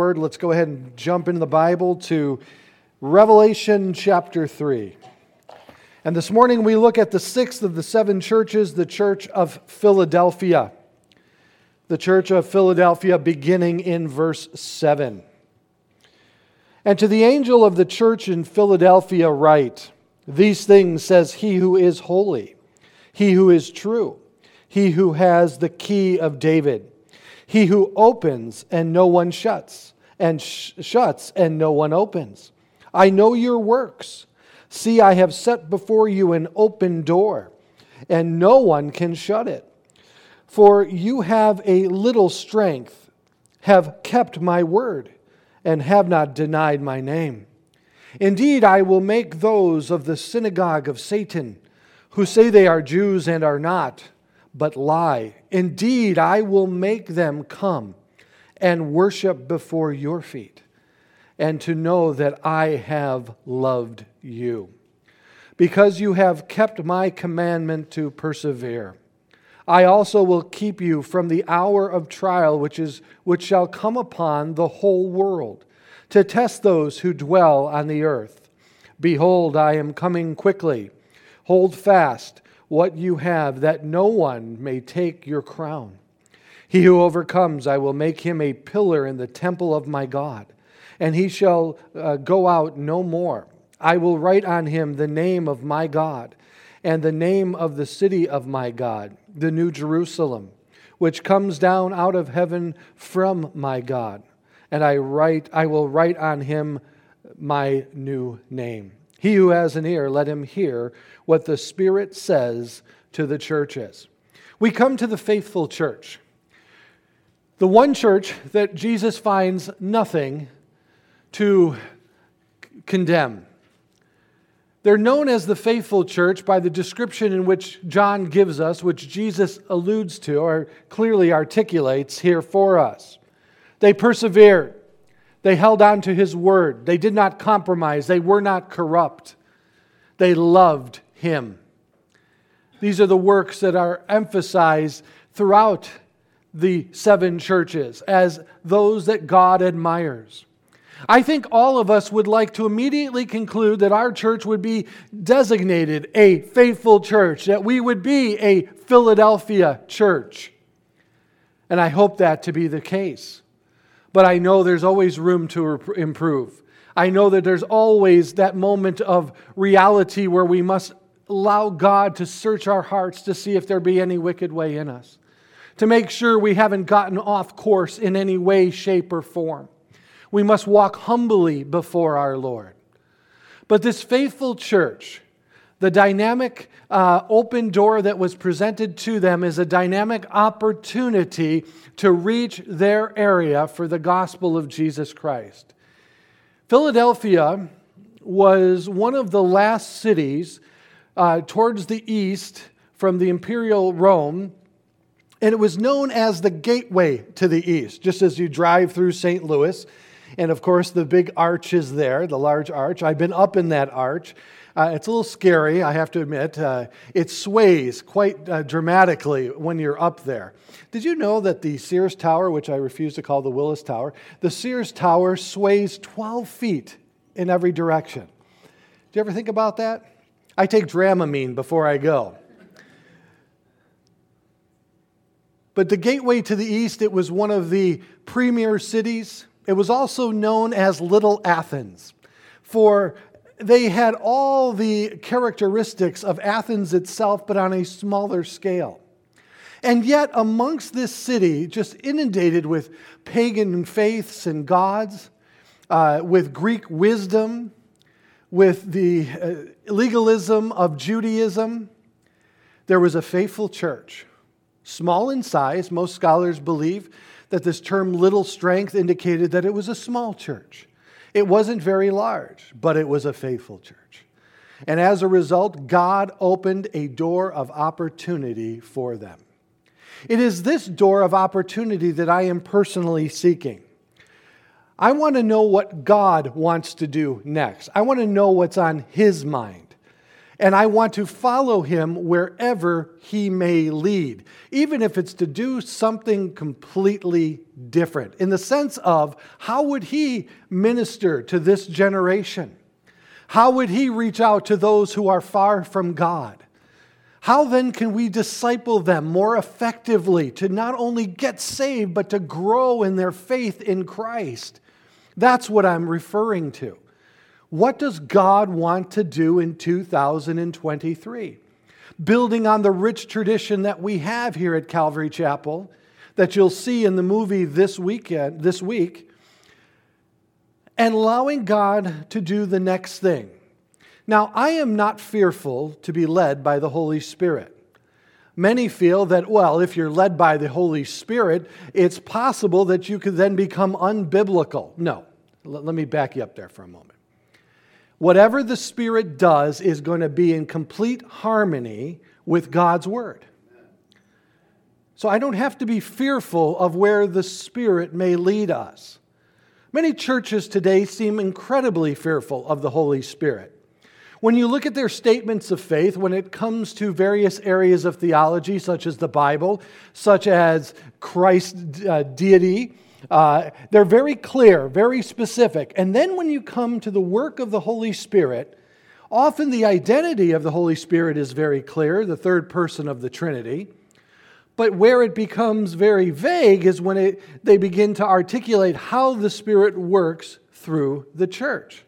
word, let's go ahead and jump into the Bible to Revelation chapter 3. And this morning we look at the sixth of the seven churches, the church of Philadelphia. The church of Philadelphia, beginning in verse 7. And to the angel of the church in Philadelphia, write These things says he who is holy, he who is true, he who has the key of David, he who opens and no one shuts, and sh- shuts and no one opens. I know your works. See, I have set before you an open door, and no one can shut it. For you have a little strength, have kept my word and have not denied my name. Indeed, I will make those of the synagogue of Satan who say they are Jews and are not, but lie. Indeed, I will make them come and worship before your feet, and to know that I have loved you. Because you have kept my commandment to persevere. I also will keep you from the hour of trial which, is, which shall come upon the whole world, to test those who dwell on the earth. Behold, I am coming quickly. Hold fast what you have, that no one may take your crown. He who overcomes, I will make him a pillar in the temple of my God, and he shall uh, go out no more. I will write on him the name of my God and the name of the city of my God, the New Jerusalem, which comes down out of heaven from my God. And I write, I will write on him my new name. He who has an ear, let him hear what the Spirit says to the churches. We come to the faithful church, the one church that Jesus finds nothing to condemn. They're known as the faithful church by the description in which John gives us, which Jesus alludes to or clearly articulates here for us. They persevered. They held on to his word. They did not compromise. They were not corrupt. They loved him. These are the works that are emphasized throughout the seven churches as those that God admires. I think all of us would like to immediately conclude that our church would be designated a faithful church, that we would be a Philadelphia church. And I hope that to be the case. But I know there's always room to improve. I know that there's always that moment of reality where we must allow God to search our hearts to see if there be any wicked way in us, to make sure we haven't gotten off course in any way, shape, or form. We must walk humbly before our Lord. But this faithful church, the dynamic uh, open door that was presented to them is a dynamic opportunity to reach their area for the gospel of Jesus Christ. Philadelphia was one of the last cities uh, towards the east from the imperial Rome, and it was known as the gateway to the east. Just as you drive through St. Louis, and of course, the big arch is there, the large arch. I've been up in that arch. Uh, it's a little scary, I have to admit. Uh, it sways quite uh, dramatically when you're up there. Did you know that the Sears Tower, which I refuse to call the Willis Tower, the Sears Tower sways 12 feet in every direction? Do you ever think about that? I take Dramamine before I go. But the gateway to the east, it was one of the premier cities it was also known as Little Athens, for they had all the characteristics of Athens itself, but on a smaller scale. And yet, amongst this city, just inundated with pagan faiths and gods, uh, with Greek wisdom, with the uh, legalism of Judaism, there was a faithful church. Small in size, most scholars believe that this term little strength indicated that it was a small church. It wasn't very large, but it was a faithful church. And as a result, God opened a door of opportunity for them. It is this door of opportunity that I am personally seeking. I want to know what God wants to do next. I want to know what's on His mind. and I want to follow him wherever he may lead, even if it's to do something completely different. In the sense of, how would he minister to this generation? How would he reach out to those who are far from God? How then can we disciple them more effectively to not only get saved, but to grow in their faith in Christ? That's what I'm referring to. What does God want to do in 2023? Building on the rich tradition that we have here at Calvary Chapel, that you'll see in the movie this weekend, this week, and allowing God to do the next thing. Now, I am not fearful to be led by the Holy Spirit. Many feel that, well, if you're led by the Holy Spirit, it's possible that you could then become unbiblical. No, let me back you up there for a moment whatever the Spirit does is going to be in complete harmony with God's Word. So I don't have to be fearful of where the Spirit may lead us. Many churches today seem incredibly fearful of the Holy Spirit. When you look at their statements of faith, when it comes to various areas of theology, such as the Bible, such as Christ's uh, deity, uh, they're very clear, very specific. And then when you come to the work of the Holy Spirit, often the identity of the Holy Spirit is very clear, the third person of the Trinity. But where it becomes very vague is when it, they begin to articulate how the Spirit works through the church.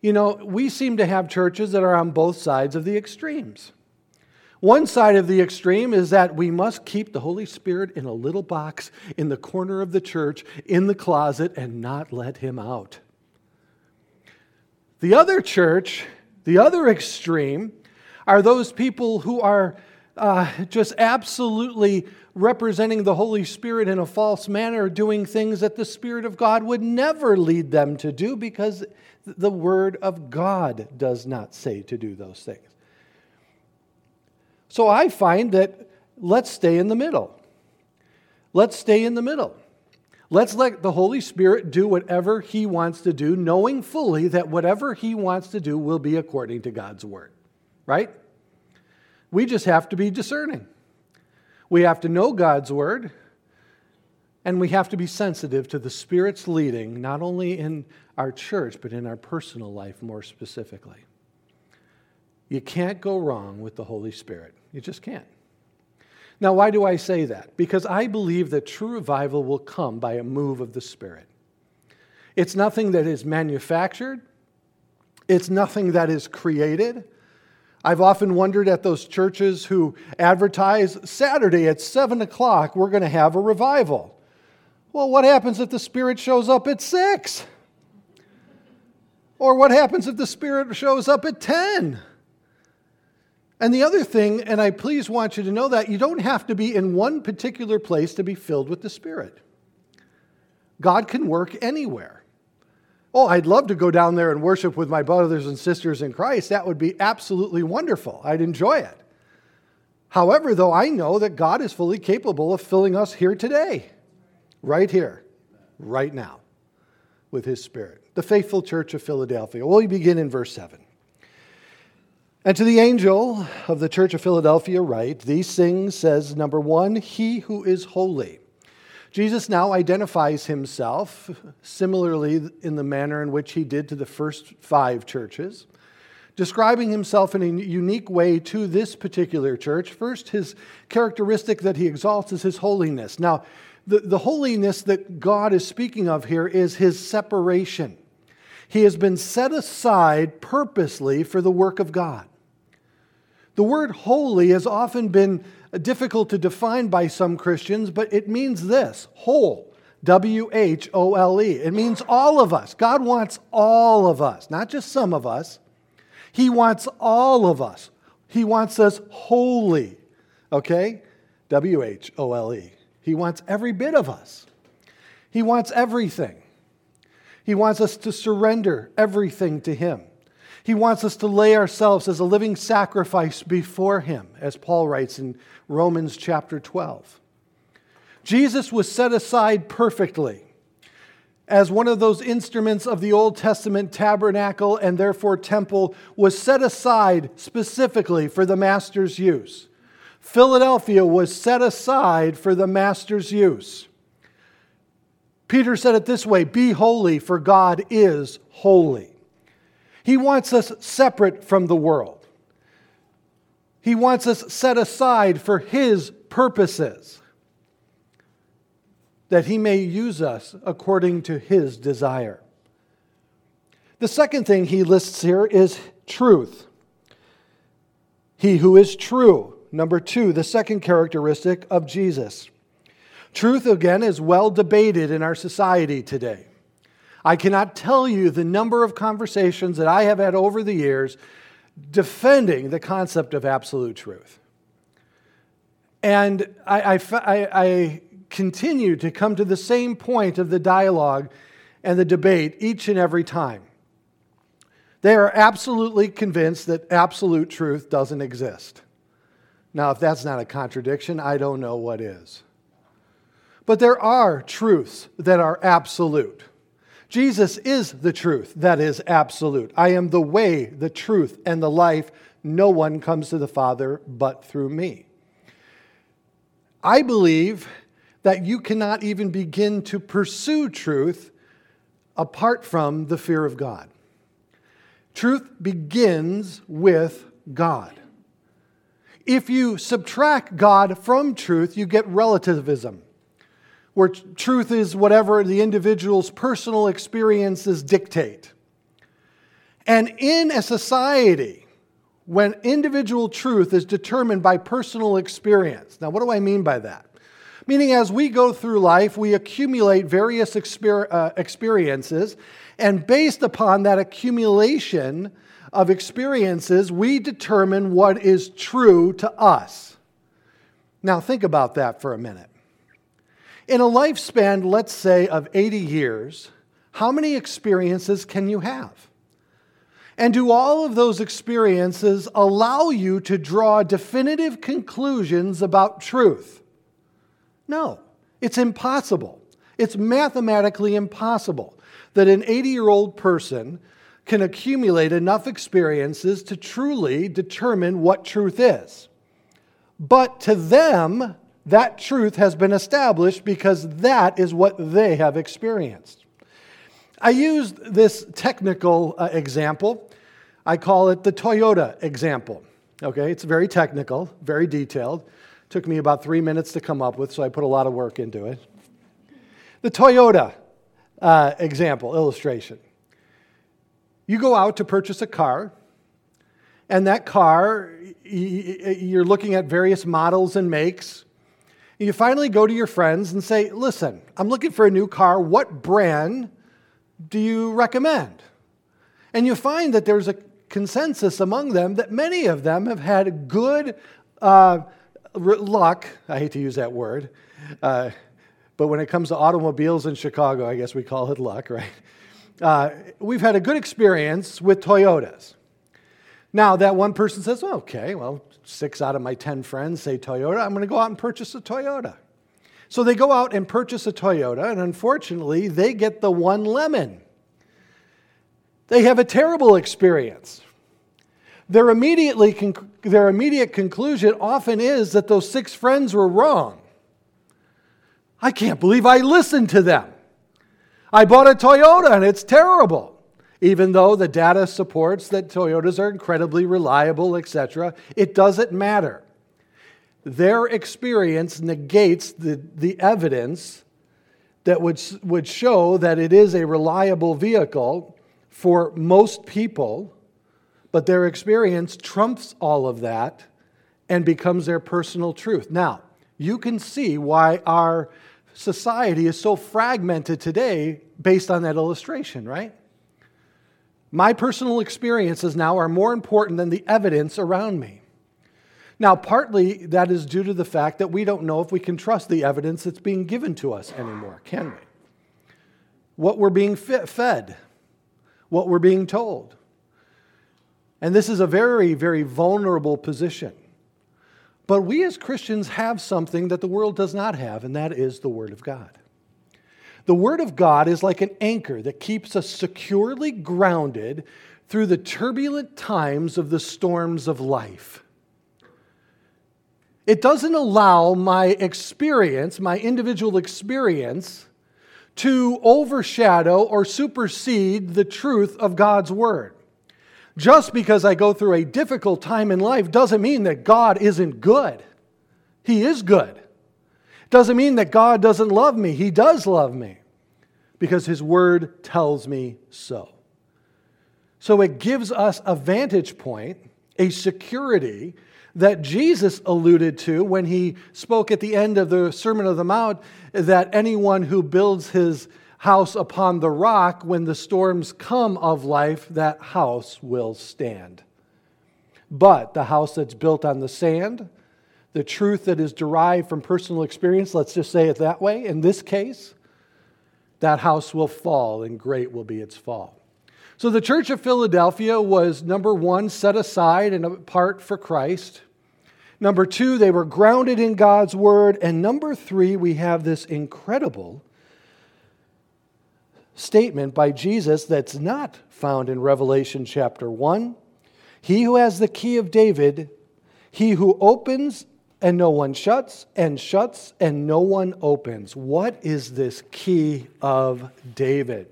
You know, we seem to have churches that are on both sides of the extremes. One side of the extreme is that we must keep the Holy Spirit in a little box in the corner of the church, in the closet, and not let him out. The other church, the other extreme, are those people who are uh, just absolutely representing the Holy Spirit in a false manner, doing things that the Spirit of God would never lead them to do because the Word of God does not say to do those things. So I find that let's stay in the middle. Let's stay in the middle. Let's let the Holy Spirit do whatever He wants to do, knowing fully that whatever He wants to do will be according to God's Word. Right? We just have to be discerning. We have to know God's Word, and we have to be sensitive to the Spirit's leading, not only in our church, but in our personal life more specifically. You can't go wrong with the Holy Spirit. You just can't. Now, why do I say that? Because I believe that true revival will come by a move of the Spirit. It's nothing that is manufactured, it's nothing that is created. I've often wondered at those churches who advertise Saturday at 7 o'clock, we're going to have a revival. Well, what happens if the Spirit shows up at 6? Or what happens if the Spirit shows up at 10? And the other thing, and I please want you to know that, you don't have to be in one particular place to be filled with the Spirit. God can work anywhere. Oh, I'd love to go down there and worship with my brothers and sisters in Christ. That would be absolutely wonderful. I'd enjoy it. However, though, I know that God is fully capable of filling us here today, right here, right now, with His Spirit. The faithful church of Philadelphia. Well, we begin in verse 7. And to the angel of the church of Philadelphia, write these things says, number one, he who is holy. Jesus now identifies himself similarly in the manner in which he did to the first five churches, describing himself in a unique way to this particular church. First, his characteristic that he exalts is his holiness. Now, the, the holiness that God is speaking of here is his separation. He has been set aside purposely for the work of God. The word holy has often been difficult to define by some Christians, but it means this whole. W H O L E. It means all of us. God wants all of us, not just some of us. He wants all of us. He wants us holy. Okay? W H O L E. He wants every bit of us. He wants everything. He wants us to surrender everything to Him. He wants us to lay ourselves as a living sacrifice before Him, as Paul writes in Romans chapter 12. Jesus was set aside perfectly. as one of those instruments of the Old Testament tabernacle and therefore temple was set aside specifically for the master's use. Philadelphia was set aside for the master's use. Peter said it this way Be holy, for God is holy. He wants us separate from the world, He wants us set aside for His purposes that he may use us according to his desire. The second thing he lists here is truth. He who is true. Number two, the second characteristic of Jesus. Truth, again, is well debated in our society today. I cannot tell you the number of conversations that I have had over the years defending the concept of absolute truth. And I, I, I, continue to come to the same point of the dialogue and the debate each and every time. They are absolutely convinced that absolute truth doesn't exist. Now, if that's not a contradiction, I don't know what is. But there are truths that are absolute. Jesus is the truth that is absolute. I am the way, the truth, and the life. No one comes to the Father but through me. I believe that you cannot even begin to pursue truth apart from the fear of God. Truth begins with God. If you subtract God from truth, you get relativism, where truth is whatever the individual's personal experiences dictate. And in a society, when individual truth is determined by personal experience, now what do I mean by that? Meaning, as we go through life, we accumulate various exper- uh, experiences, and based upon that accumulation of experiences, we determine what is true to us. Now, think about that for a minute. In a lifespan, let's say, of 80 years, how many experiences can you have? And do all of those experiences allow you to draw definitive conclusions about truth? No, it's impossible. It's mathematically impossible that an 80 year old person can accumulate enough experiences to truly determine what truth is. But to them, that truth has been established because that is what they have experienced. I used this technical uh, example. I call it the Toyota example. Okay, it's very technical, very detailed. Took me about three minutes to come up with, so I put a lot of work into it. The Toyota uh, example, illustration. You go out to purchase a car, and that car, you're looking at various models and makes. You finally go to your friends and say, Listen, I'm looking for a new car. What brand do you recommend? And you find that there's a consensus among them that many of them have had good uh, luck, I hate to use that word, uh, but when it comes to automobiles in Chicago, I guess we call it luck, right? Uh, we've had a good experience with Toyotas. Now, that one person says, well, okay, well, six out of my 10 friends say Toyota, I'm going to go out and purchase a Toyota. So they go out and purchase a Toyota, and unfortunately, they get the one lemon. They have a terrible experience their, immediately their immediate conclusion often is that those six friends were wrong. I can't believe I listened to them. I bought a Toyota and it's terrible. Even though the data supports that Toyotas are incredibly reliable, etc., it doesn't matter. Their experience negates the, the evidence that would, would show that it is a reliable vehicle for most people but their experience trumps all of that and becomes their personal truth. Now, you can see why our society is so fragmented today based on that illustration, right? My personal experiences now are more important than the evidence around me. Now, partly that is due to the fact that we don't know if we can trust the evidence that's being given to us anymore, can we? What we're being fed, what we're being told. And this is a very, very vulnerable position. But we as Christians have something that the world does not have, and that is the Word of God. The Word of God is like an anchor that keeps us securely grounded through the turbulent times of the storms of life. It doesn't allow my experience, my individual experience, to overshadow or supersede the truth of God's Word. Just because I go through a difficult time in life doesn't mean that God isn't good. He is good. Doesn't mean that God doesn't love me. He does love me because His Word tells me so. So it gives us a vantage point, a security that Jesus alluded to when he spoke at the end of the Sermon of the Mount that anyone who builds his house upon the rock, when the storms come of life, that house will stand. But the house that's built on the sand, the truth that is derived from personal experience, let's just say it that way, in this case, that house will fall and great will be its fall. So the church of Philadelphia was number one, set aside and apart for Christ. Number two, they were grounded in God's word. And number three, we have this incredible statement by Jesus that's not found in Revelation chapter 1. He who has the key of David, he who opens and no one shuts, and shuts and no one opens. What is this key of David?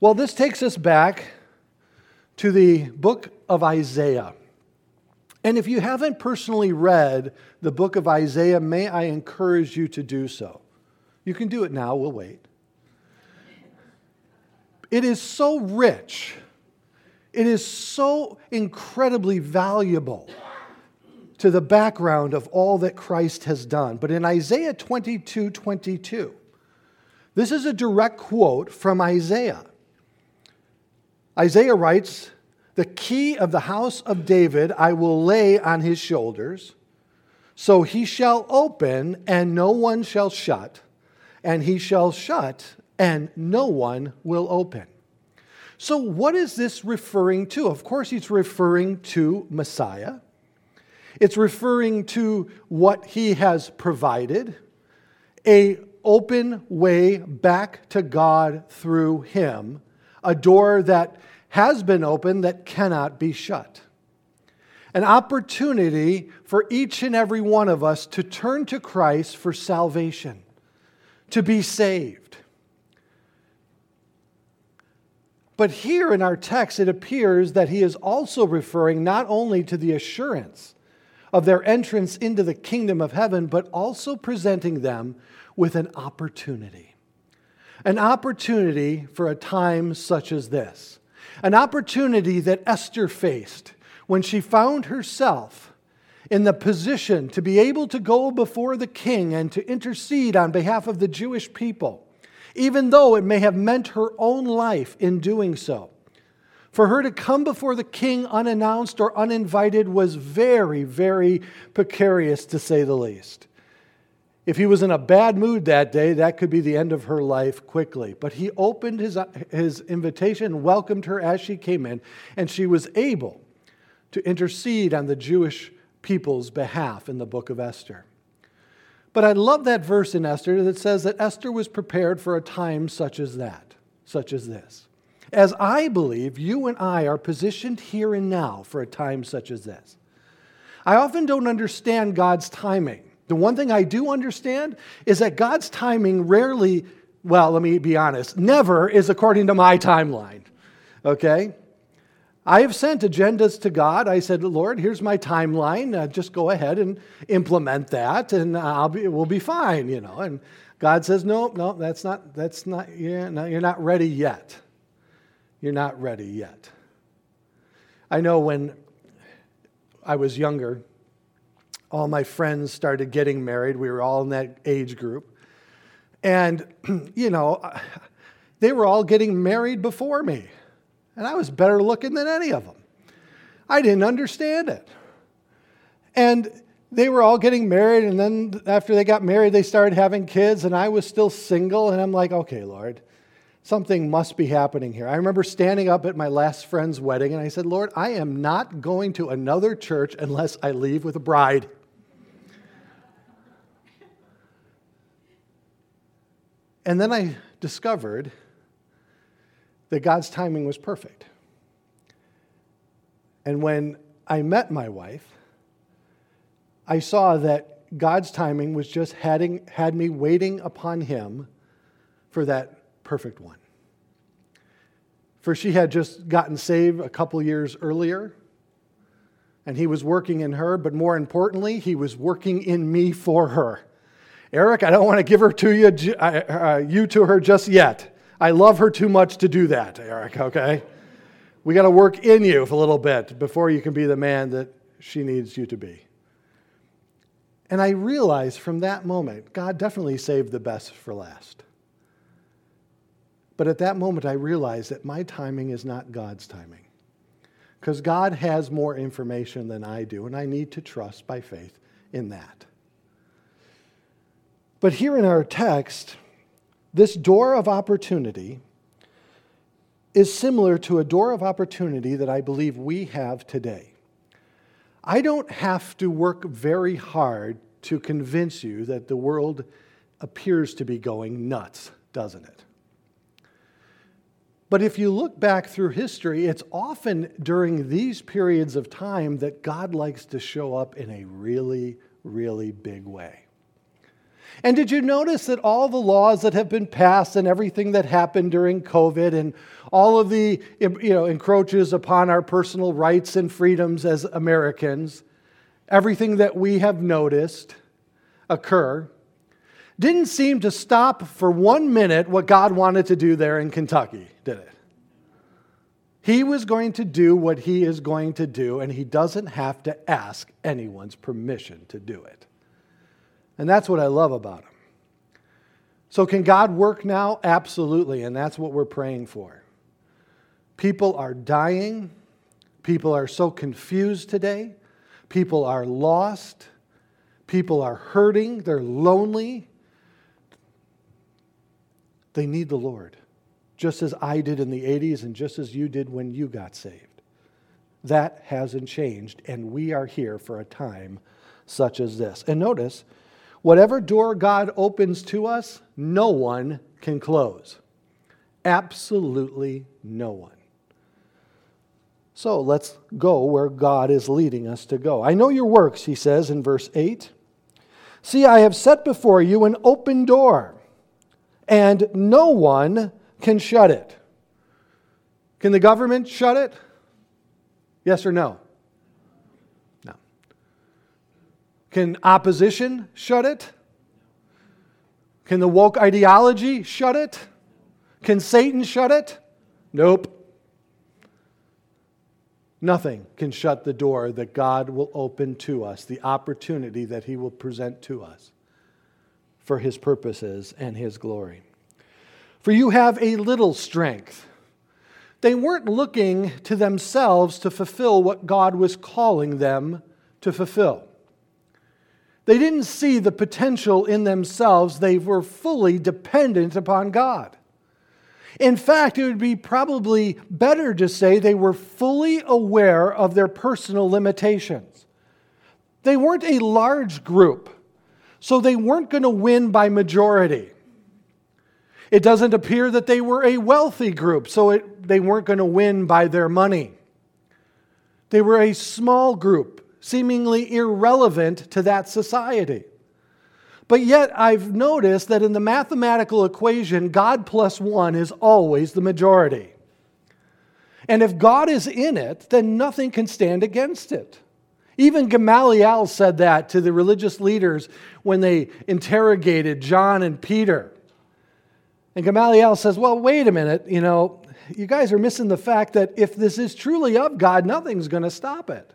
Well, this takes us back to the book of Isaiah. And if you haven't personally read the book of Isaiah, may I encourage you to do so. You can do it now, we'll wait. It is so rich, it is so incredibly valuable to the background of all that Christ has done. But in Isaiah 22 22, this is a direct quote from Isaiah. Isaiah writes, The key of the house of David I will lay on his shoulders. So he shall open, and no one shall shut, and he shall shut, and no one will open. So, what is this referring to? Of course, he's referring to Messiah. It's referring to what he has provided, a open way back to God through him, a door that has been opened that cannot be shut. An opportunity for each and every one of us to turn to Christ for salvation, to be saved. But here in our text, it appears that he is also referring not only to the assurance of their entrance into the kingdom of heaven, but also presenting them with an opportunity. An opportunity for a time such as this an opportunity that Esther faced when she found herself in the position to be able to go before the king and to intercede on behalf of the Jewish people, even though it may have meant her own life in doing so. For her to come before the king unannounced or uninvited was very, very precarious to say the least. If he was in a bad mood that day, that could be the end of her life quickly. But he opened his, his invitation, welcomed her as she came in, and she was able to intercede on the Jewish people's behalf in the book of Esther. But I love that verse in Esther that says that Esther was prepared for a time such as that, such as this. As I believe you and I are positioned here and now for a time such as this. I often don't understand God's timing. The one thing I do understand is that God's timing rarely, well, let me be honest, never is according to my timeline. Okay? I have sent agendas to God. I said, Lord, here's my timeline. Uh, just go ahead and implement that, and I'll be, we'll be fine, you know. And God says, no, no, that's not, that's not, yeah, no, you're not ready yet. You're not ready yet. I know when I was younger, all my friends started getting married. We were all in that age group. And, you know, they were all getting married before me. And I was better looking than any of them. I didn't understand it. And they were all getting married. And then after they got married, they started having kids. And I was still single. And I'm like, okay, Lord, something must be happening here. I remember standing up at my last friend's wedding. And I said, Lord, I am not going to another church unless I leave with a bride. And then I discovered that God's timing was perfect. And when I met my wife, I saw that God's timing was just having, had me waiting upon Him for that perfect one. For she had just gotten saved a couple years earlier, and He was working in her, but more importantly, He was working in me for her. Eric, I don't want to give her to you, uh, uh, you to her just yet. I love her too much to do that, Eric, okay? We got to work in you for a little bit before you can be the man that she needs you to be. And I realized from that moment, God definitely saved the best for last. But at that moment, I realized that my timing is not God's timing. Because God has more information than I do, and I need to trust by faith in that. But here in our text, this door of opportunity is similar to a door of opportunity that I believe we have today. I don't have to work very hard to convince you that the world appears to be going nuts, doesn't it? But if you look back through history, it's often during these periods of time that God likes to show up in a really, really big way. And did you notice that all the laws that have been passed and everything that happened during COVID and all of the you know, encroaches upon our personal rights and freedoms as Americans, everything that we have noticed occur, didn't seem to stop for one minute what God wanted to do there in Kentucky, did it? He was going to do what he is going to do, and he doesn't have to ask anyone's permission to do it. And that's what I love about him. So, can God work now? Absolutely, and that's what we're praying for. People are dying. People are so confused today. People are lost. People are hurting. They're lonely. They need the Lord, just as I did in the 80s and just as you did when you got saved. That hasn't changed, and we are here for a time such as this. And notice, Whatever door God opens to us, no one can close. Absolutely no one. So let's go where God is leading us to go. I know your works, he says in verse 8. See, I have set before you an open door, and no one can shut it. Can the government shut it? Yes or no? No. Can opposition shut it? Can the woke ideology shut it? Can Satan shut it? Nope. Nothing can shut the door that God will open to us, the opportunity that He will present to us for His purposes and His glory. For you have a little strength. They weren't looking to themselves to fulfill what God was calling them to fulfill. They didn't see the potential in themselves, they were fully dependent upon God. In fact, it would be probably better to say they were fully aware of their personal limitations. They weren't a large group, so they weren't going to win by majority. It doesn't appear that they were a wealthy group, so it, they weren't going to win by their money. They were a small group, seemingly irrelevant to that society. But yet, I've noticed that in the mathematical equation, God plus one is always the majority. And if God is in it, then nothing can stand against it. Even Gamaliel said that to the religious leaders when they interrogated John and Peter. And Gamaliel says, Well, wait a minute, you know, you guys are missing the fact that if this is truly of God, nothing's going to stop it.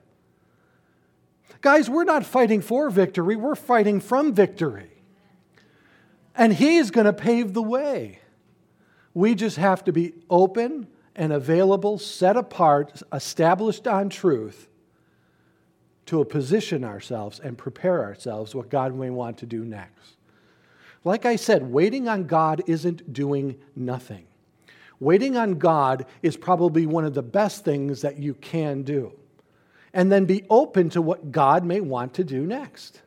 Guys, we're not fighting for victory, we're fighting from victory. And He's going to pave the way. We just have to be open and available, set apart, established on truth to position ourselves and prepare ourselves what God may want to do next. Like I said, waiting on God isn't doing nothing. Waiting on God is probably one of the best things that you can do and then be open to what God may want to do next.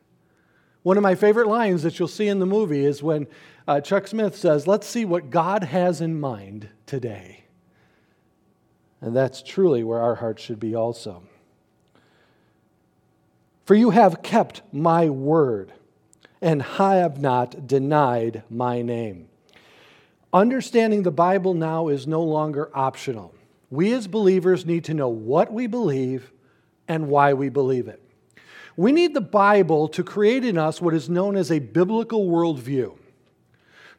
One of my favorite lines that you'll see in the movie is when uh, Chuck Smith says, Let's see what God has in mind today. And that's truly where our hearts should be also. For you have kept my word and I have not denied my name. Understanding the Bible now is no longer optional. We as believers need to know what we believe and why we believe it. We need the Bible to create in us what is known as a biblical worldview,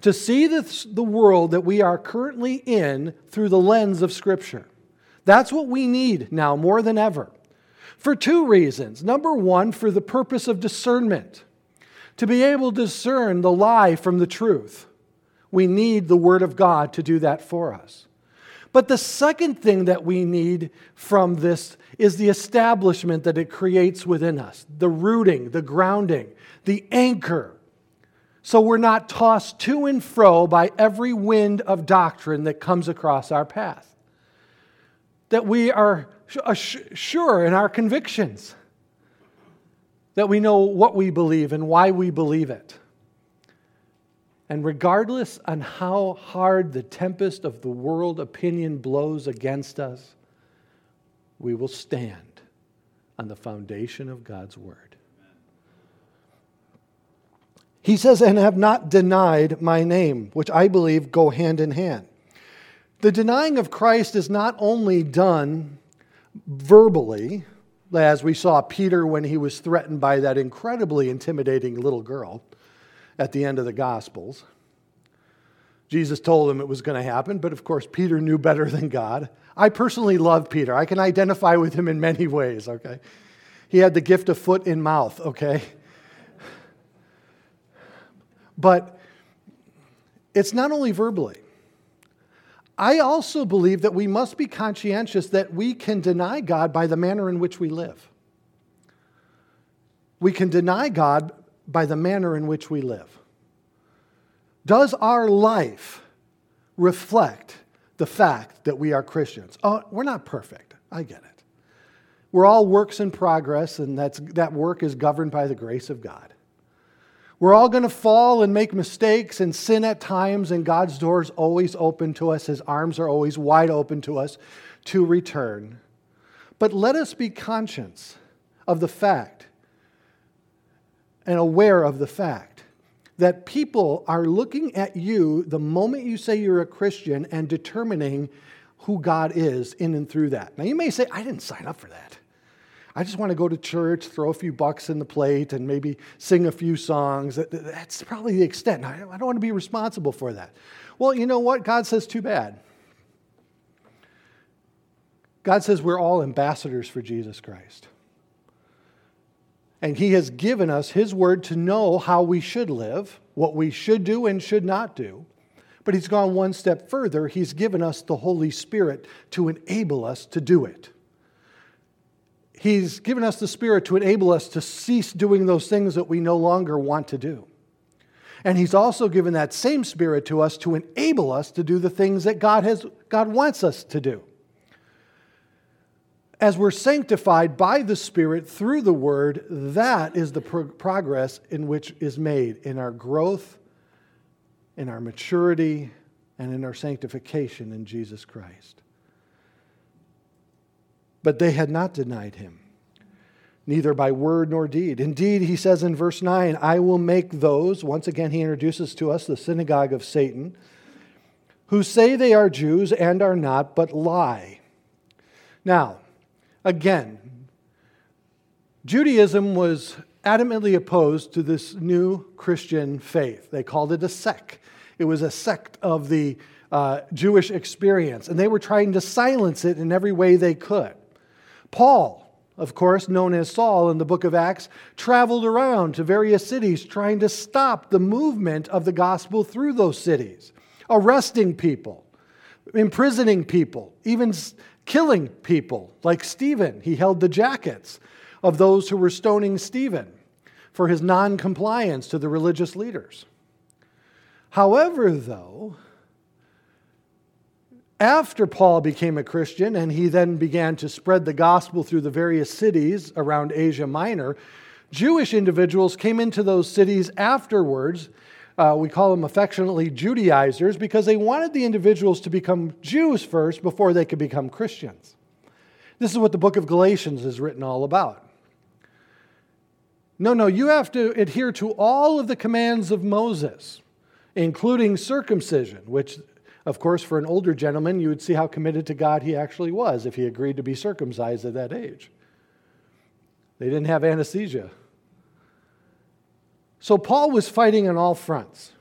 to see the, the world that we are currently in through the lens of Scripture. That's what we need now more than ever. For two reasons. Number one, for the purpose of discernment, to be able to discern the lie from the truth. We need the Word of God to do that for us. But the second thing that we need from this is the establishment that it creates within us the rooting, the grounding, the anchor. So we're not tossed to and fro by every wind of doctrine that comes across our path. That we are Uh, sure in our convictions, that we know what we believe and why we believe it. And regardless on how hard the tempest of the world opinion blows against us, we will stand on the foundation of God's word. He says, and have not denied my name, which I believe go hand in hand. The denying of Christ is not only done verbally, as we saw Peter when he was threatened by that incredibly intimidating little girl at the end of the Gospels. Jesus told him it was going to happen, but of course, Peter knew better than God. I personally love Peter. I can identify with him in many ways, okay? He had the gift of foot in mouth, okay? But it's not only verbally. I also believe that we must be conscientious that we can deny God by the manner in which we live. We can deny God by the manner in which we live. Does our life reflect the fact that we are Christians? Oh, we're not perfect. I get it. We're all works in progress, and that's, that work is governed by the grace of God. We're all going to fall and make mistakes and sin at times, and God's door is always open to us. His arms are always wide open to us to return. But let us be conscious of the fact and aware of the fact that people are looking at you the moment you say you're a Christian and determining who God is in and through that. Now, you may say, I didn't sign up for that. I just want to go to church, throw a few bucks in the plate, and maybe sing a few songs. That's probably the extent. I don't want to be responsible for that. Well, you know what? God says, too bad. God says we're all ambassadors for Jesus Christ. And He has given us His word to know how we should live, what we should do and should not do. But He's gone one step further. He's given us the Holy Spirit to enable us to do it. He's given us the Spirit to enable us to cease doing those things that we no longer want to do. And He's also given that same Spirit to us to enable us to do the things that God, has, God wants us to do as we're sanctified by the Spirit through the Word, that is the pro- progress in which is made in our growth, in our maturity, and in our sanctification in Jesus Christ. But they had not denied him, neither by word nor deed. Indeed, he says in verse 9, I will make those, once again, he introduces to us the synagogue of Satan, who say they are Jews and are not, but lie. Now, Again, Judaism was adamantly opposed to this new Christian faith. They called it a sect. It was a sect of the uh, Jewish experience, and they were trying to silence it in every way they could. Paul, of course, known as Saul in the book of Acts, traveled around to various cities trying to stop the movement of the gospel through those cities, arresting people, imprisoning people, even killing people, like Stephen. He held the jackets of those who were stoning Stephen for his non-compliance to the religious leaders. However, though, after Paul became a Christian and he then began to spread the gospel through the various cities around Asia Minor, Jewish individuals came into those cities afterwards. Uh, we call them affectionately Judaizers because they wanted the individuals to become Jews first before they could become Christians. This is what the book of Galatians is written all about. No, no, you have to adhere to all of the commands of Moses, including circumcision, which, of course, for an older gentleman, you would see how committed to God he actually was if he agreed to be circumcised at that age. They didn't have anesthesia. So Paul was fighting on all fronts.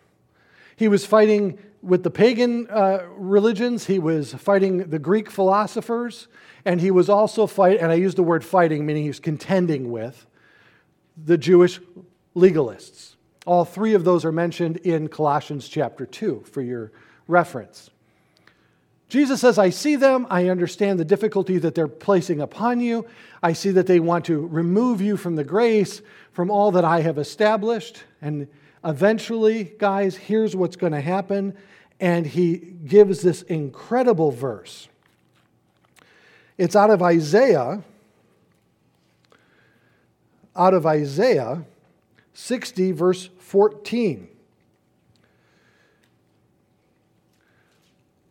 He was fighting with the pagan uh, religions, he was fighting the Greek philosophers, and he was also fighting, and I use the word fighting, meaning he was contending with the Jewish legalists. All three of those are mentioned in Colossians chapter 2 for your reference. Jesus says, I see them. I understand the difficulty that they're placing upon you. I see that they want to remove you from the grace, from all that I have established. And eventually, guys, here's what's going to happen. And he gives this incredible verse. It's out of Isaiah out of Isaiah 60, verse 14.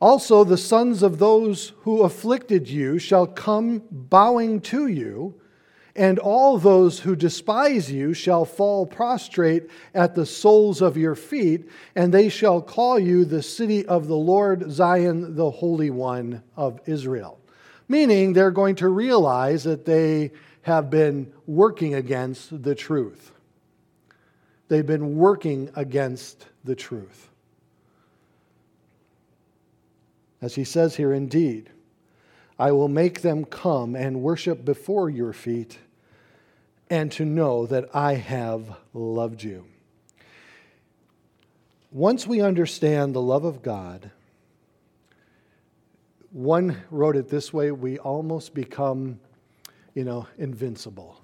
Also, the sons of those who afflicted you shall come bowing to you, and all those who despise you shall fall prostrate at the soles of your feet, and they shall call you the city of the Lord, Zion, the Holy One of Israel. Meaning, they're going to realize that they have been working against the truth. They've been working against the truth. As he says here, indeed, I will make them come and worship before your feet and to know that I have loved you. Once we understand the love of God, one wrote it this way we almost become you know, invincible.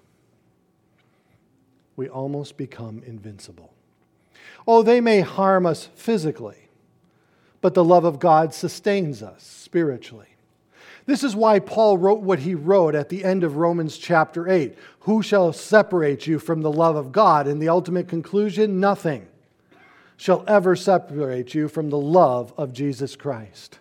We almost become invincible. Oh, they may harm us physically, but the love of God sustains us spiritually. This is why Paul wrote what he wrote at the end of Romans chapter 8 Who shall separate you from the love of God? In the ultimate conclusion, nothing shall ever separate you from the love of Jesus Christ.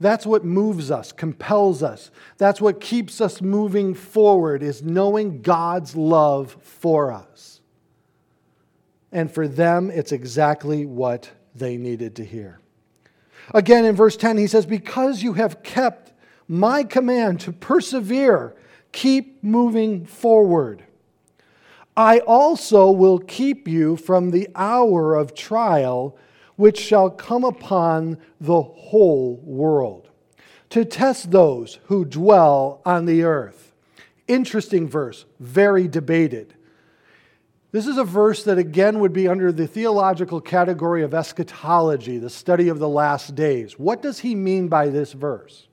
That's what moves us, compels us. That's what keeps us moving forward is knowing God's love for us. And for them, it's exactly what they needed to hear. Again, in verse 10, he says, Because you have kept my command to persevere, keep moving forward. I also will keep you from the hour of trial which shall come upon the whole world, to test those who dwell on the earth. Interesting verse, very debated. This is a verse that again would be under the theological category of eschatology, the study of the last days. What does he mean by this verse?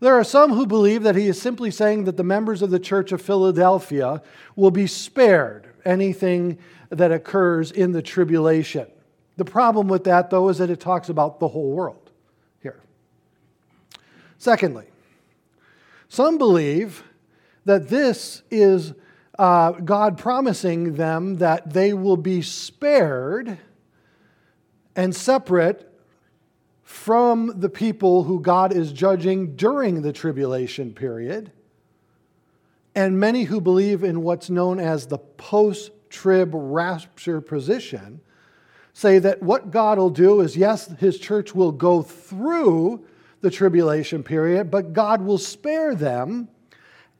There are some who believe that he is simply saying that the members of the Church of Philadelphia will be spared anything that occurs in the tribulation. The problem with that, though, is that it talks about the whole world here. Secondly, some believe that this is uh, God promising them that they will be spared and separate from the people who God is judging during the tribulation period. And many who believe in what's known as the post trib rapture position say that what God will do is, yes, his church will go through the tribulation period, but God will spare them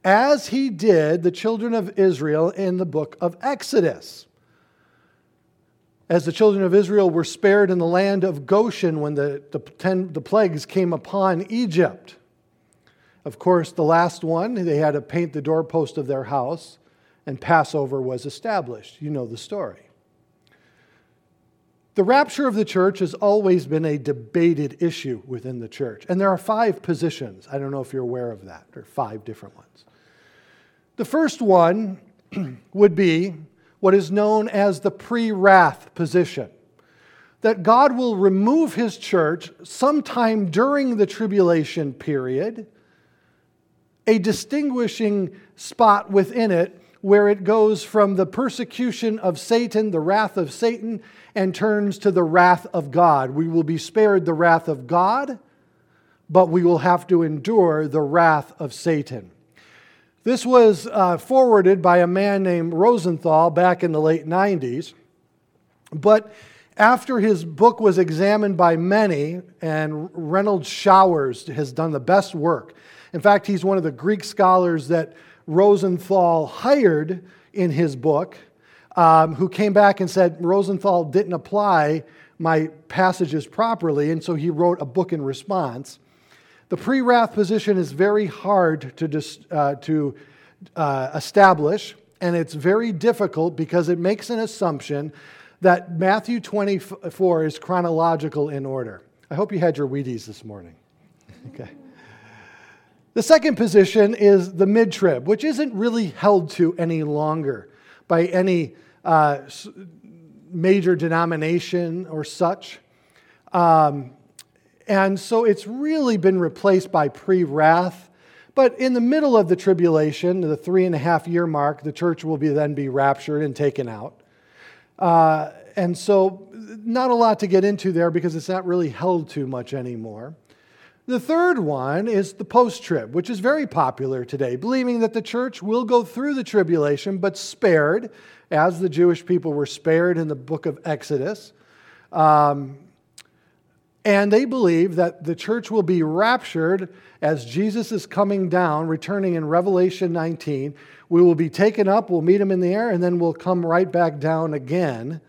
as he did the children of Israel in the book of Exodus. As the children of Israel were spared in the land of Goshen when the, the, ten, the plagues came upon Egypt. Of course, the last one, they had to paint the doorpost of their house, and Passover was established. You know the story. The rapture of the church has always been a debated issue within the church. And there are five positions. I don't know if you're aware of that. There are five different ones. The first one would be what is known as the pre wrath position that God will remove his church sometime during the tribulation period, a distinguishing spot within it where it goes from the persecution of Satan, the wrath of Satan, and turns to the wrath of God. We will be spared the wrath of God, but we will have to endure the wrath of Satan. This was uh, forwarded by a man named Rosenthal back in the late 90s. But after his book was examined by many, and Renald Showers has done the best work. In fact, he's one of the Greek scholars that Rosenthal hired in his book, um, who came back and said Rosenthal didn't apply my passages properly, and so he wrote a book in response. The pre wrath position is very hard to, dis, uh, to uh, establish, and it's very difficult because it makes an assumption that Matthew 24 is chronological in order. I hope you had your Wheaties this morning. okay. The second position is the mid trib, which isn't really held to any longer by any uh, major denomination or such. Um, and so it's really been replaced by pre wrath. But in the middle of the tribulation, the three and a half year mark, the church will be, then be raptured and taken out. Uh, and so, not a lot to get into there because it's not really held too much anymore. The third one is the post trib, which is very popular today, believing that the church will go through the tribulation but spared, as the Jewish people were spared in the book of Exodus. Um, and they believe that the church will be raptured as Jesus is coming down, returning in Revelation 19. We will be taken up, we'll meet him in the air, and then we'll come right back down again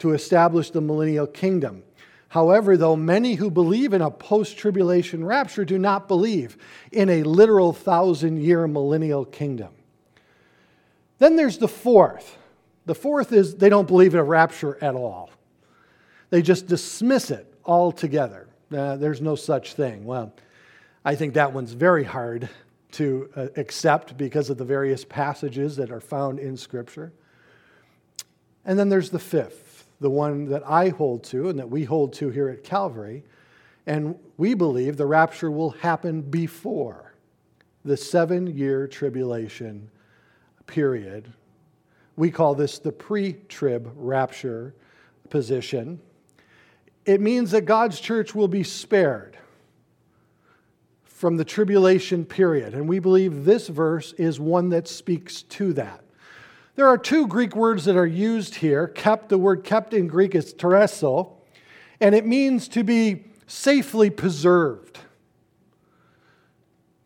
to establish the millennial kingdom. However, though many who believe in a post tribulation rapture do not believe in a literal thousand year millennial kingdom. Then there's the fourth. The fourth is they don't believe in a rapture at all, they just dismiss it altogether. Uh, there's no such thing. Well, I think that one's very hard to uh, accept because of the various passages that are found in Scripture. And then there's the fifth the one that I hold to and that we hold to here at Calvary. And we believe the rapture will happen before the seven year tribulation period. We call this the pre trib rapture position. It means that God's church will be spared from the tribulation period. And we believe this verse is one that speaks to that. There are two Greek words that are used here. Kept, the word kept in Greek is tereso, and it means to be safely preserved.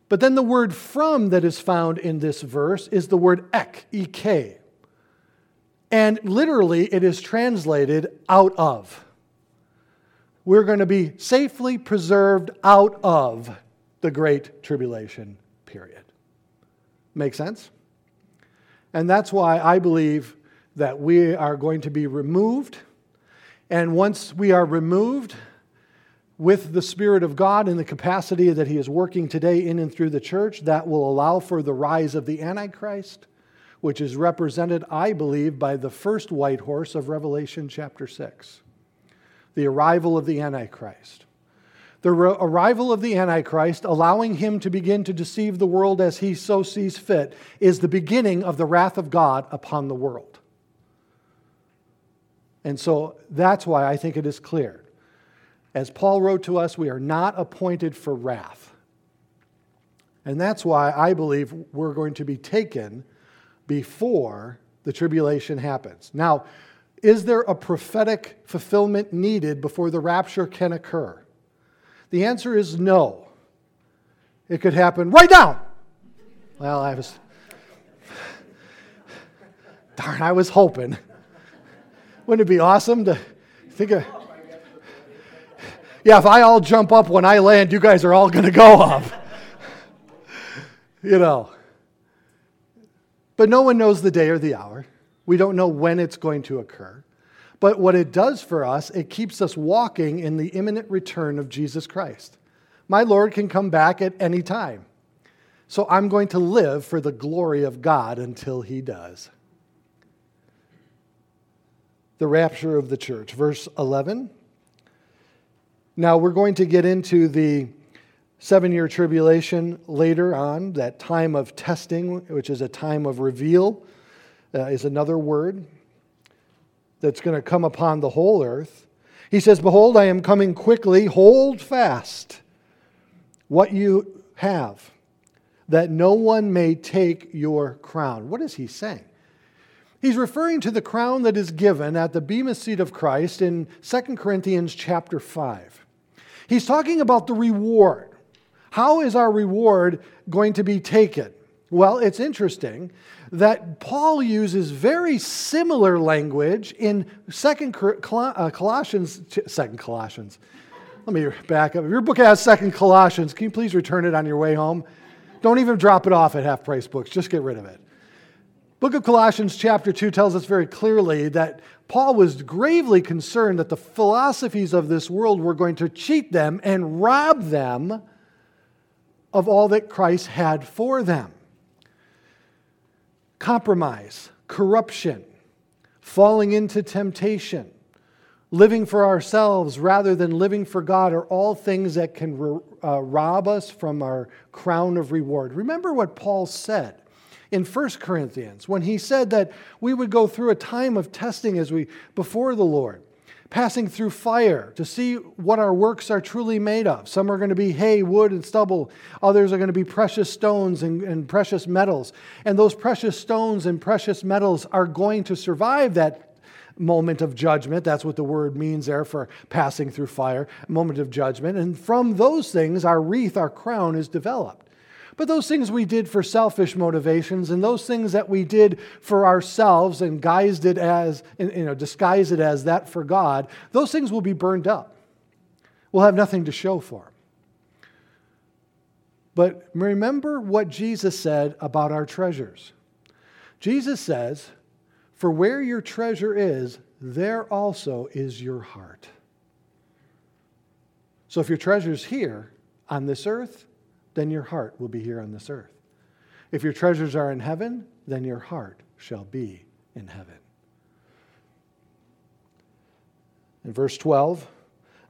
But then the word from that is found in this verse is the word ek, ek. And literally it is translated out of. We're going to be safely preserved out of the great tribulation period. Make sense? And that's why I believe that we are going to be removed. And once we are removed with the Spirit of God in the capacity that He is working today in and through the church, that will allow for the rise of the Antichrist, which is represented, I believe, by the first white horse of Revelation chapter 6 the arrival of the Antichrist the arrival of the Antichrist, allowing him to begin to deceive the world as he so sees fit, is the beginning of the wrath of God upon the world. And so that's why I think it is clear. As Paul wrote to us, we are not appointed for wrath. And that's why I believe we're going to be taken before the tribulation happens. Now, is there a prophetic fulfillment needed before the rapture can occur? The answer is no. It could happen right now. Well, I was, darn, I was hoping. Wouldn't it be awesome to think of, yeah, if I all jump up when I land, you guys are all going to go up. you know. But no one knows the day or the hour. We don't know when it's going to occur. But what it does for us, it keeps us walking in the imminent return of Jesus Christ. My Lord can come back at any time. So I'm going to live for the glory of God until he does. The rapture of the church, verse 11. Now we're going to get into the seven year tribulation later on, that time of testing, which is a time of reveal, uh, is another word that's going to come upon the whole earth. He says, Behold, I am coming quickly. Hold fast what you have, that no one may take your crown. What is he saying? He's referring to the crown that is given at the Bema seat of Christ in 2 Corinthians chapter 5. He's talking about the reward. How is our reward going to be taken? Well, it's interesting that Paul uses very similar language in Second uh, Colossians, Colossians. Let me back up. If your book has Second Colossians, can you please return it on your way home? Don't even drop it off at half price books. Just get rid of it. Book of Colossians, chapter 2, tells us very clearly that Paul was gravely concerned that the philosophies of this world were going to cheat them and rob them of all that Christ had for them. Compromise, corruption, falling into temptation, living for ourselves rather than living for God are all things that can uh, rob us from our crown of reward. Remember what Paul said in 1 Corinthians when he said that we would go through a time of testing as we before the Lord, passing through fire to see what our works are truly made of. Some are going to be hay, wood, and stubble. Others are going to be precious stones and, and precious metals. And those precious stones and precious metals are going to survive that moment of judgment. That's what the word means there for passing through fire, moment of judgment. And from those things, our wreath, our crown is developed. But those things we did for selfish motivations and those things that we did for ourselves and guised it as, you know, disguised it as that for God, those things will be burned up. We'll have nothing to show for. But remember what Jesus said about our treasures. Jesus says, For where your treasure is, there also is your heart. So if your treasure's here on this earth, then your heart will be here on this earth. If your treasures are in heaven, then your heart shall be in heaven. In verse 12,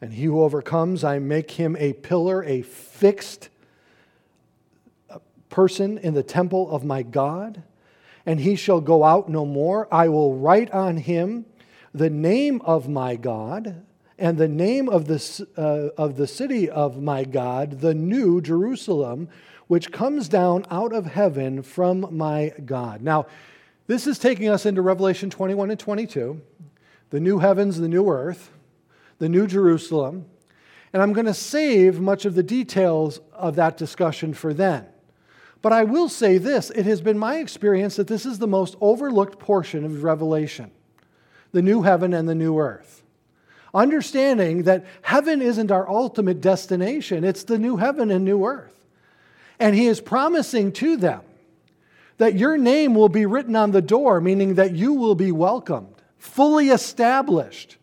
and he who overcomes, I make him a pillar, a fixed uh, person in the temple of my God, and he shall go out no more. I will write on him the name of my God and the name of the, uh, of the city of my God, the new Jerusalem, which comes down out of heaven from my God. Now, this is taking us into Revelation 21 and 22, the new heavens, the new earth, the new Jerusalem. And I'm going to save much of the details of that discussion for then. But I will say this it has been my experience that this is the most overlooked portion of Revelation the new heaven and the new earth understanding that heaven isn't our ultimate destination, it's the new heaven and new earth. And he is promising to them that your name will be written on the door, meaning that you will be welcomed, fully established,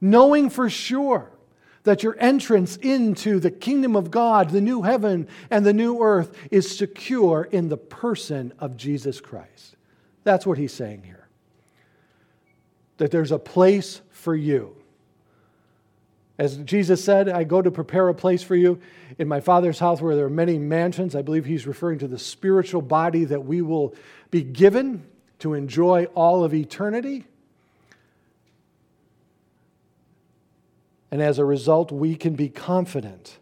knowing for sure that your entrance into the kingdom of God, the new heaven and the new earth, is secure in the person of Jesus Christ. That's what he's saying here. That there's a place for you. As Jesus said, I go to prepare a place for you in my Father's house where there are many mansions. I believe he's referring to the spiritual body that we will be given to enjoy all of eternity. And as a result, we can be confident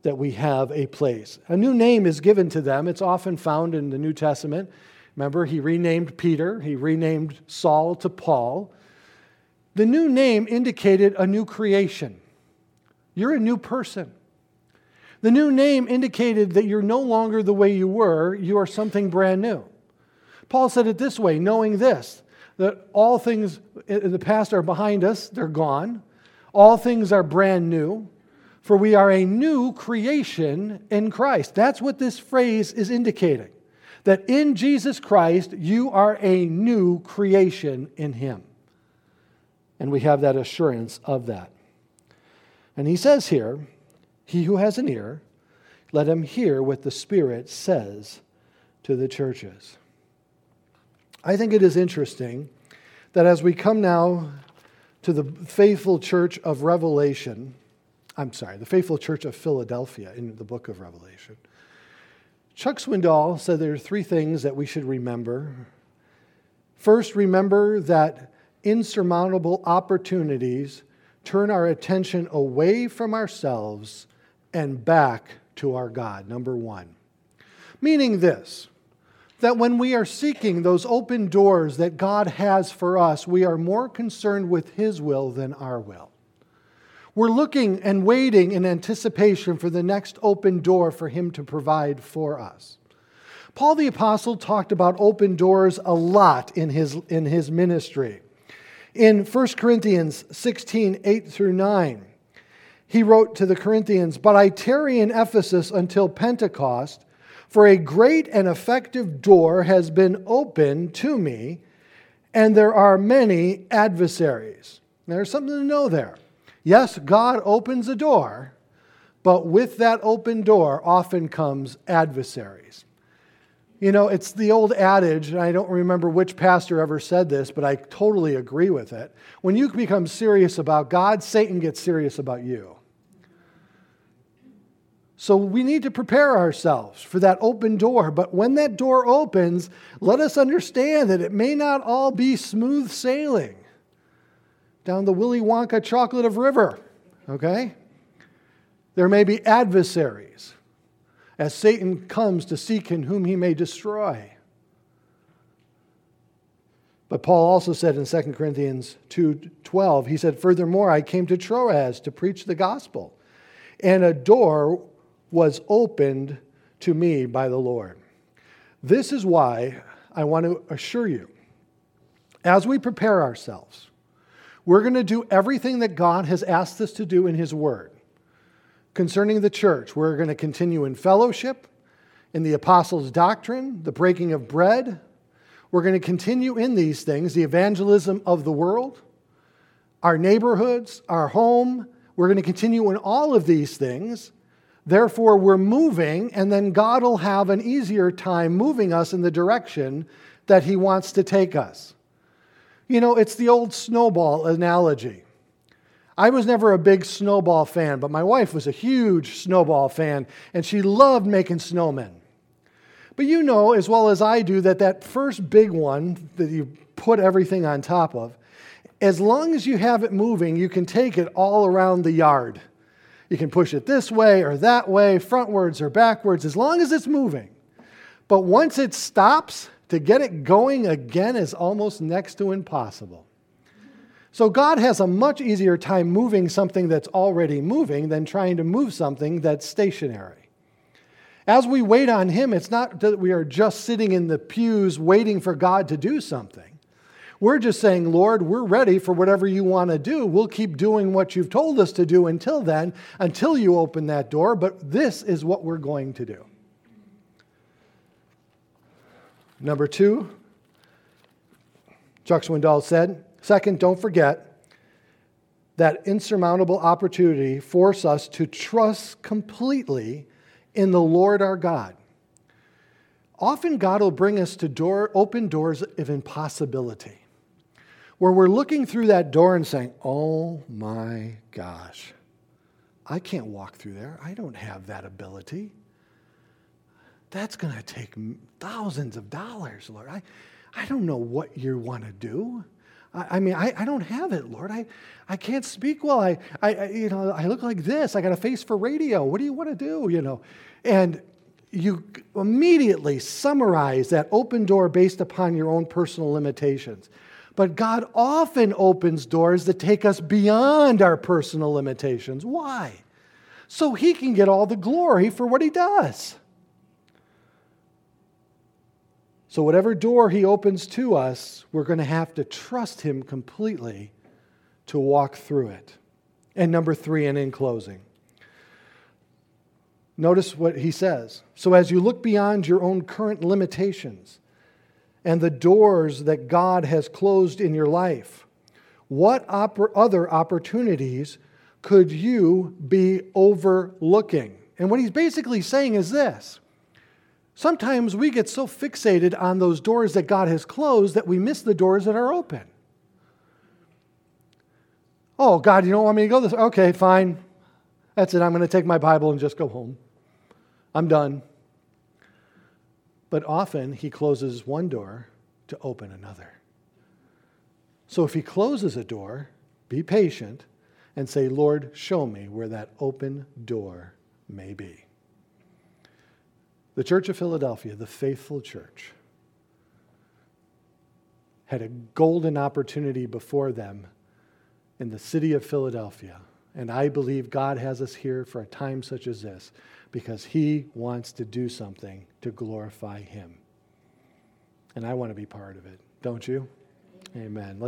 that we have a place. A new name is given to them. It's often found in the New Testament. Remember, he renamed Peter, he renamed Saul to Paul. The new name indicated a new creation. You're a new person. The new name indicated that you're no longer the way you were, you are something brand new. Paul said it this way knowing this, that all things in the past are behind us, they're gone. All things are brand new, for we are a new creation in Christ. That's what this phrase is indicating. That in Jesus Christ, you are a new creation in Him. And we have that assurance of that. And he says here, He who has an ear, let him hear what the Spirit says to the churches. I think it is interesting that as we come now to the faithful church of Revelation, I'm sorry, the faithful church of Philadelphia in the book of Revelation. Chuck Swindoll said there are three things that we should remember. First, remember that insurmountable opportunities turn our attention away from ourselves and back to our God, number one. Meaning this that when we are seeking those open doors that God has for us, we are more concerned with His will than our will. We're looking and waiting in anticipation for the next open door for Him to provide for us. Paul the Apostle talked about open doors a lot in his, in his ministry. In 1 Corinthians 16 8 through 9, he wrote to the Corinthians, But I tarry in Ephesus until Pentecost, for a great and effective door has been opened to me, and there are many adversaries. There's something to know there. Yes, God opens a door, but with that open door often comes adversaries. You know, it's the old adage, and I don't remember which pastor ever said this, but I totally agree with it. When you become serious about God, Satan gets serious about you. So we need to prepare ourselves for that open door. But when that door opens, let us understand that it may not all be smooth sailing down the Willy Wonka chocolate of river, okay? There may be adversaries as Satan comes to seek in whom he may destroy. But Paul also said in 2 Corinthians 2:12, he said, "Furthermore, I came to Troas to preach the gospel, and a door was opened to me by the Lord." This is why I want to assure you, as we prepare ourselves we're going to do everything that God has asked us to do in His Word. Concerning the church, we're going to continue in fellowship, in the apostles' doctrine, the breaking of bread. We're going to continue in these things the evangelism of the world, our neighborhoods, our home. We're going to continue in all of these things. Therefore, we're moving, and then God will have an easier time moving us in the direction that He wants to take us. You know, it's the old snowball analogy. I was never a big snowball fan, but my wife was a huge snowball fan, and she loved making snowmen. But you know as well as I do that that first big one that you put everything on top of, as long as you have it moving, you can take it all around the yard. You can push it this way or that way, frontwards or backwards, as long as it's moving. But once it stops, to get it going again is almost next to impossible. So God has a much easier time moving something that's already moving than trying to move something that's stationary. As we wait on Him, it's not that we are just sitting in the pews waiting for God to do something. We're just saying, Lord, we're ready for whatever you want to do. We'll keep doing what you've told us to do until then, until you open that door, but this is what we're going to do. Number two, Chuck Swindoll said, second, don't forget that insurmountable opportunity force us to trust completely in the Lord our God. Often God will bring us to door, open doors of impossibility, where we're looking through that door and saying, Oh my gosh, I can't walk through there. I don't have that ability that's going to take thousands of dollars, Lord. I, I don't know what you want to do. I, I mean, I, I don't have it, Lord. I, I can't speak well. I, I, you know, I look like this. I got a face for radio. What do you want to do? You know, and you immediately summarize that open door based upon your own personal limitations. But God often opens doors that take us beyond our personal limitations. Why? So He can get all the glory for what He does. So, whatever door He opens to us, we're going to have to trust Him completely to walk through it. And number three, and in closing, notice what He says. So, as you look beyond your own current limitations and the doors that God has closed in your life, what other opportunities could you be overlooking? And what He's basically saying is this Sometimes we get so fixated on those doors that God has closed that we miss the doors that are open. Oh, God, you don't want me to go this? Okay, fine. That's it. I'm going to take my Bible and just go home. I'm done. But often he closes one door to open another. So if he closes a door, be patient and say, Lord, show me where that open door may be. The Church of Philadelphia, the faithful church, had a golden opportunity before them in the city of Philadelphia. And I believe God has us here for a time such as this because He wants to do something to glorify Him. And I want to be part of it, don't you? Amen. Let's